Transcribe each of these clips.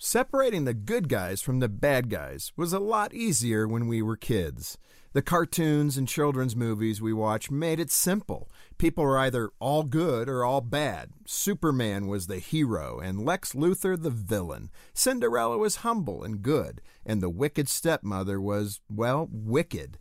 Separating the good guys from the bad guys was a lot easier when we were kids. The cartoons and children's movies we watched made it simple. People were either all good or all bad. Superman was the hero and Lex Luthor the villain. Cinderella was humble and good, and the wicked stepmother was, well, wicked.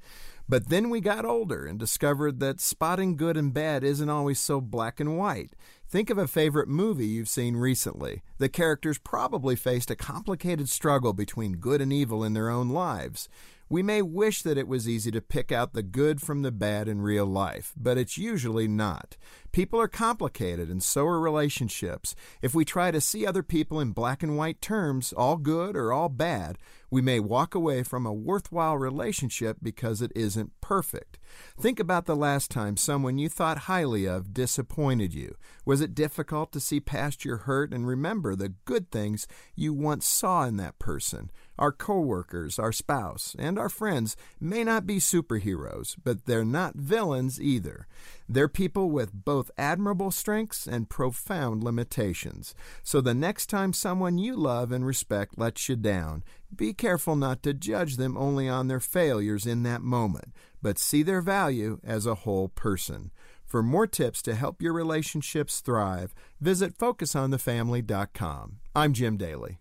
But then we got older and discovered that spotting good and bad isn't always so black and white. Think of a favorite movie you've seen recently. The characters probably faced a complicated struggle between good and evil in their own lives. We may wish that it was easy to pick out the good from the bad in real life, but it's usually not. People are complicated, and so are relationships. If we try to see other people in black and white terms, all good or all bad, we may walk away from a worthwhile relationship because it isn't perfect. Think about the last time someone you thought highly of disappointed you. Was it difficult to see past your hurt and remember the good things you once saw in that person? Our coworkers, our spouse, and our friends may not be superheroes, but they're not villains either. They're people with both admirable strengths and profound limitations. So the next time someone you love and respect lets you down, be careful not to judge them only on their failures in that moment, but see their value as a whole person. For more tips to help your relationships thrive, visit FocusOnTheFamily.com. I'm Jim Daly.